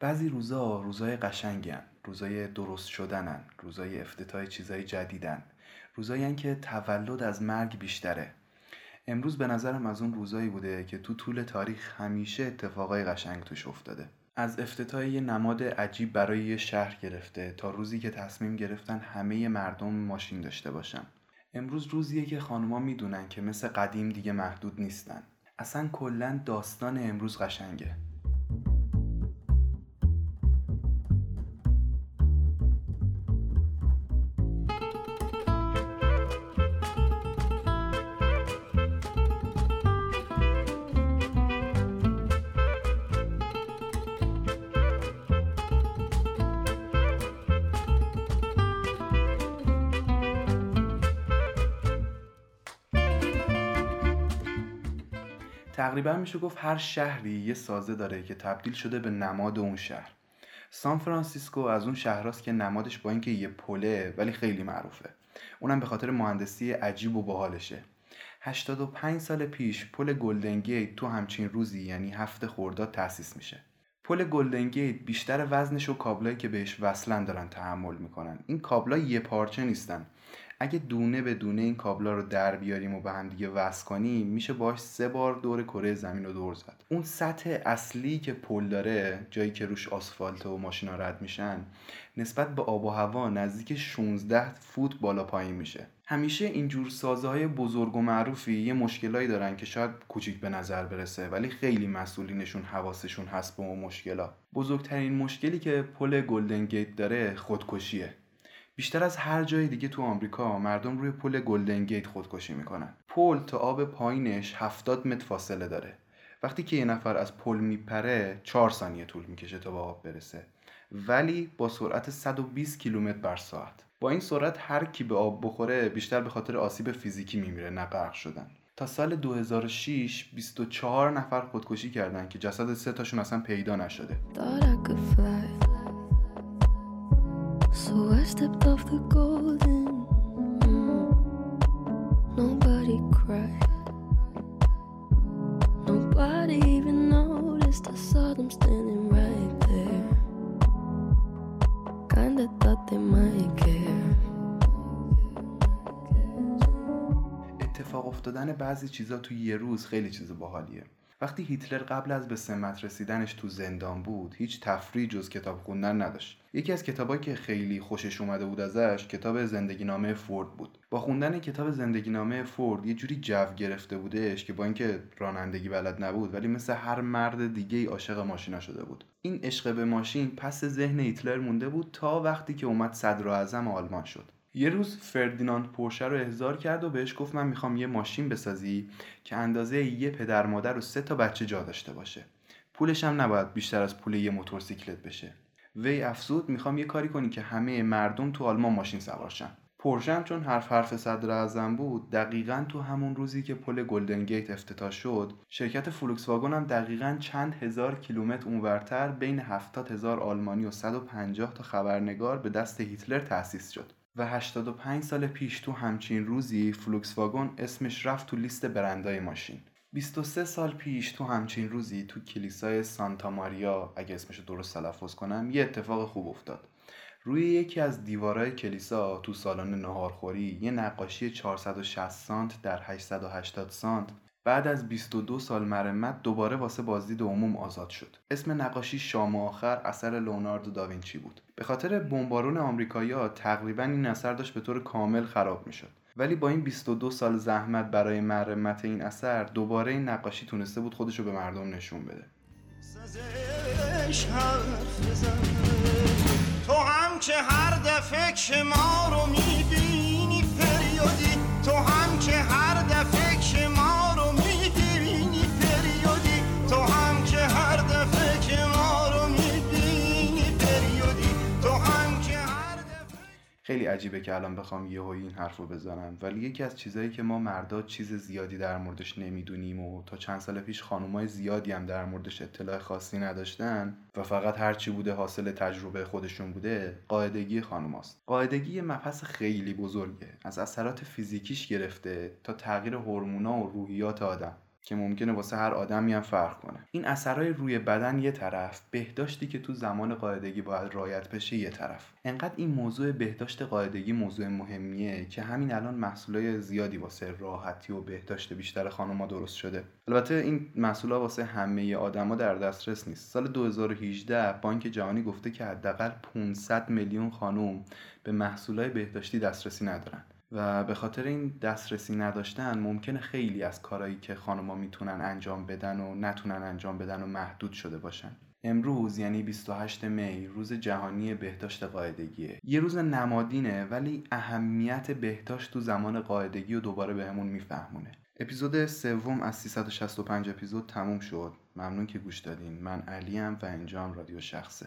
بعضی روزا روزای قشنگن روزای درست شدنن روزای افتتاح چیزای جدیدن روزایی که تولد از مرگ بیشتره. امروز به نظرم از اون روزایی بوده که تو طول تاریخ همیشه اتفاقای قشنگ توش افتاده. از افتتاح یه نماد عجیب برای یه شهر گرفته تا روزی که تصمیم گرفتن همه مردم ماشین داشته باشن. امروز روزیه که خانوما می‌دونن که مثل قدیم دیگه محدود نیستن. اصلا کلا داستان امروز قشنگه. تقریبا میشه گفت هر شهری یه سازه داره که تبدیل شده به نماد اون شهر. سان فرانسیسکو از اون شهراست که نمادش با اینکه یه پله ولی خیلی معروفه. اونم به خاطر مهندسی عجیب و باحالشه. 85 سال پیش پل گلدن گیت تو همچین روزی یعنی هفته خرداد تأسیس میشه. پل گلدن گیت بیشتر وزنش و کابلایی که بهش وصلن دارن تحمل می‌کنن. این کابلا یه پارچه نیستن. اگه دونه به دونه این کابلا رو در بیاریم و به هم دیگه وصل کنیم میشه باش سه بار دور کره زمین رو دور زد. اون سطح اصلی که پل داره جایی که روش آسفالت و ماشینا رد میشن نسبت به آب و هوا نزدیک 16 فوت بالا پایین میشه. همیشه اینجور سازه های بزرگ و معروفی یه مشکلایی دارن که شاید کوچیک به نظر برسه ولی خیلی مسئولینشون حواسشون هست به اون مشکلا. بزرگترین مشکلی که پل گلدن گیت داره خودکشیه. بیشتر از هر جای دیگه تو آمریکا مردم روی پل گلدن گیت خودکشی می‌کنن. پل تا آب پایینش 70 متر فاصله داره. وقتی که یه نفر از پل میپره 4 ثانیه طول می‌کشه تا به آب برسه. ولی با سرعت 120 کیلومتر بر ساعت. با این سرعت هر کی به آب بخوره بیشتر به خاطر آسیب فیزیکی میمیره نه غرق شدن. تا سال 2006 24 نفر خودکشی کردن که جسد سه تاشون اصلا پیدا نشده. Mm. اتفاق افتادن بعضی چیزا تو یه روز خیلی چیز باحالیه وقتی هیتلر قبل از به سمت رسیدنش تو زندان بود هیچ تفریح جز کتاب خوندن نداشت. یکی از کتابایی که خیلی خوشش اومده بود ازش کتاب زندگی نامه فورد بود. با خوندن کتاب زندگی نامه فورد یه جوری جو گرفته بودش که با اینکه رانندگی بلد نبود ولی مثل هر مرد دیگه ای عاشق ماشینا شده بود. این عشق به ماشین پس ذهن هیتلر مونده بود تا وقتی که اومد صدر اعظم آلمان شد. یه روز فردیناند پورشه رو احضار کرد و بهش گفت من می‌خوام یه ماشین بسازی که اندازه یه پدر مادر و سه تا بچه جا داشته باشه. پولش هم نباید بیشتر از پول یه موتورسیکلت بشه. وی افزود می‌خوام یه کاری کنی که همه مردم تو آلمان ماشین سوار شن پورشه‌م چون حرف حرف صدر اعظم بود دقیقا تو همون روزی که پل گلدن گیت افتتاح شد شرکت فولکس واگن هم دقیقا چند هزار کیلومتر اونورتر بین 70 هزار آلمانی و 150 تا خبرنگار به دست هیتلر تأسیس شد. و 85 سال پیش تو همچین روزی فولکس واگن اسمش رفت تو لیست برندای ماشین. 23 سال پیش تو همچین روزی تو کلیسای سانتا ماریا اگه اسمش درست تلفظ کنم یه اتفاق خوب افتاد. روی یکی از دیوارهای کلیسا تو سالن نهارخوری یه نقاشی 460 سانت در 880 سانت بعد از 22 سال مرمت دوباره واسه بازدید عموم آزاد شد. اسم نقاشی شام آخر اثر لوناردو داوینچی بود. به خاطر بمبارون آمریکایی‌ها تقریبا این اثر داشت به طور کامل خراب می‌شد. ولی با این 22 سال زحمت برای مرمت این اثر دوباره این نقاشی تونسته بود خودشو به مردم نشون بده. تو هم که هر دفعه که خیلی عجیبه که الان بخوام یه این حرف رو بزنم. ولی یکی از چیزهایی که ما مردا چیز زیادی در موردش نمی‌دونیم و تا چند سال پیش خانومای زیادی هم در موردش اطلاع خاصی نداشتن و فقط هرچی بوده حاصل تجربه خودشون بوده قاعدگی خانوماست قاعدگی مبحث خیلی بزرگه. از اثرات فیزیکیش گرفته تا تغییر هورمونا و روحیات آدم. که ممکنه واسه هر آدمی هم فرق کنه. این اثرهای روی بدن یه طرف بهداشتی که تو زمان قاعدگی باید رایت بشه یه طرف. انقدر این موضوع بهداشت قاعدگی موضوع مهمیه که همین الان محصولای زیادی واسه راحتی و بهداشت بیشتر خانم‌ها درست شده. البته این محصولا واسه همه آدما در دسترس نیست. سال 2018 بانک جهانی گفته که حداقل 500 میلیون خانم به محصولای بهداشتی دسترسی ندارن. و به خاطر این دسترسی نداشتن ممکنه خیلی از کارهایی که خانم‌ها می‌تونن انجام بدن و نتونن انجام بدن و محدود شده باشن. امروز یعنی 28 می روز جهانی بهداشت قاعدگیه. یه روز نمادینه ولی اهمیت بهداشت تو زمان قاعدگی و دوباره بهمون میفهمونه. اپیزود سوم از 365 اپیزود تموم شد. ممنون که گوش دادین. من علیم و اینجام رادیو شخصه.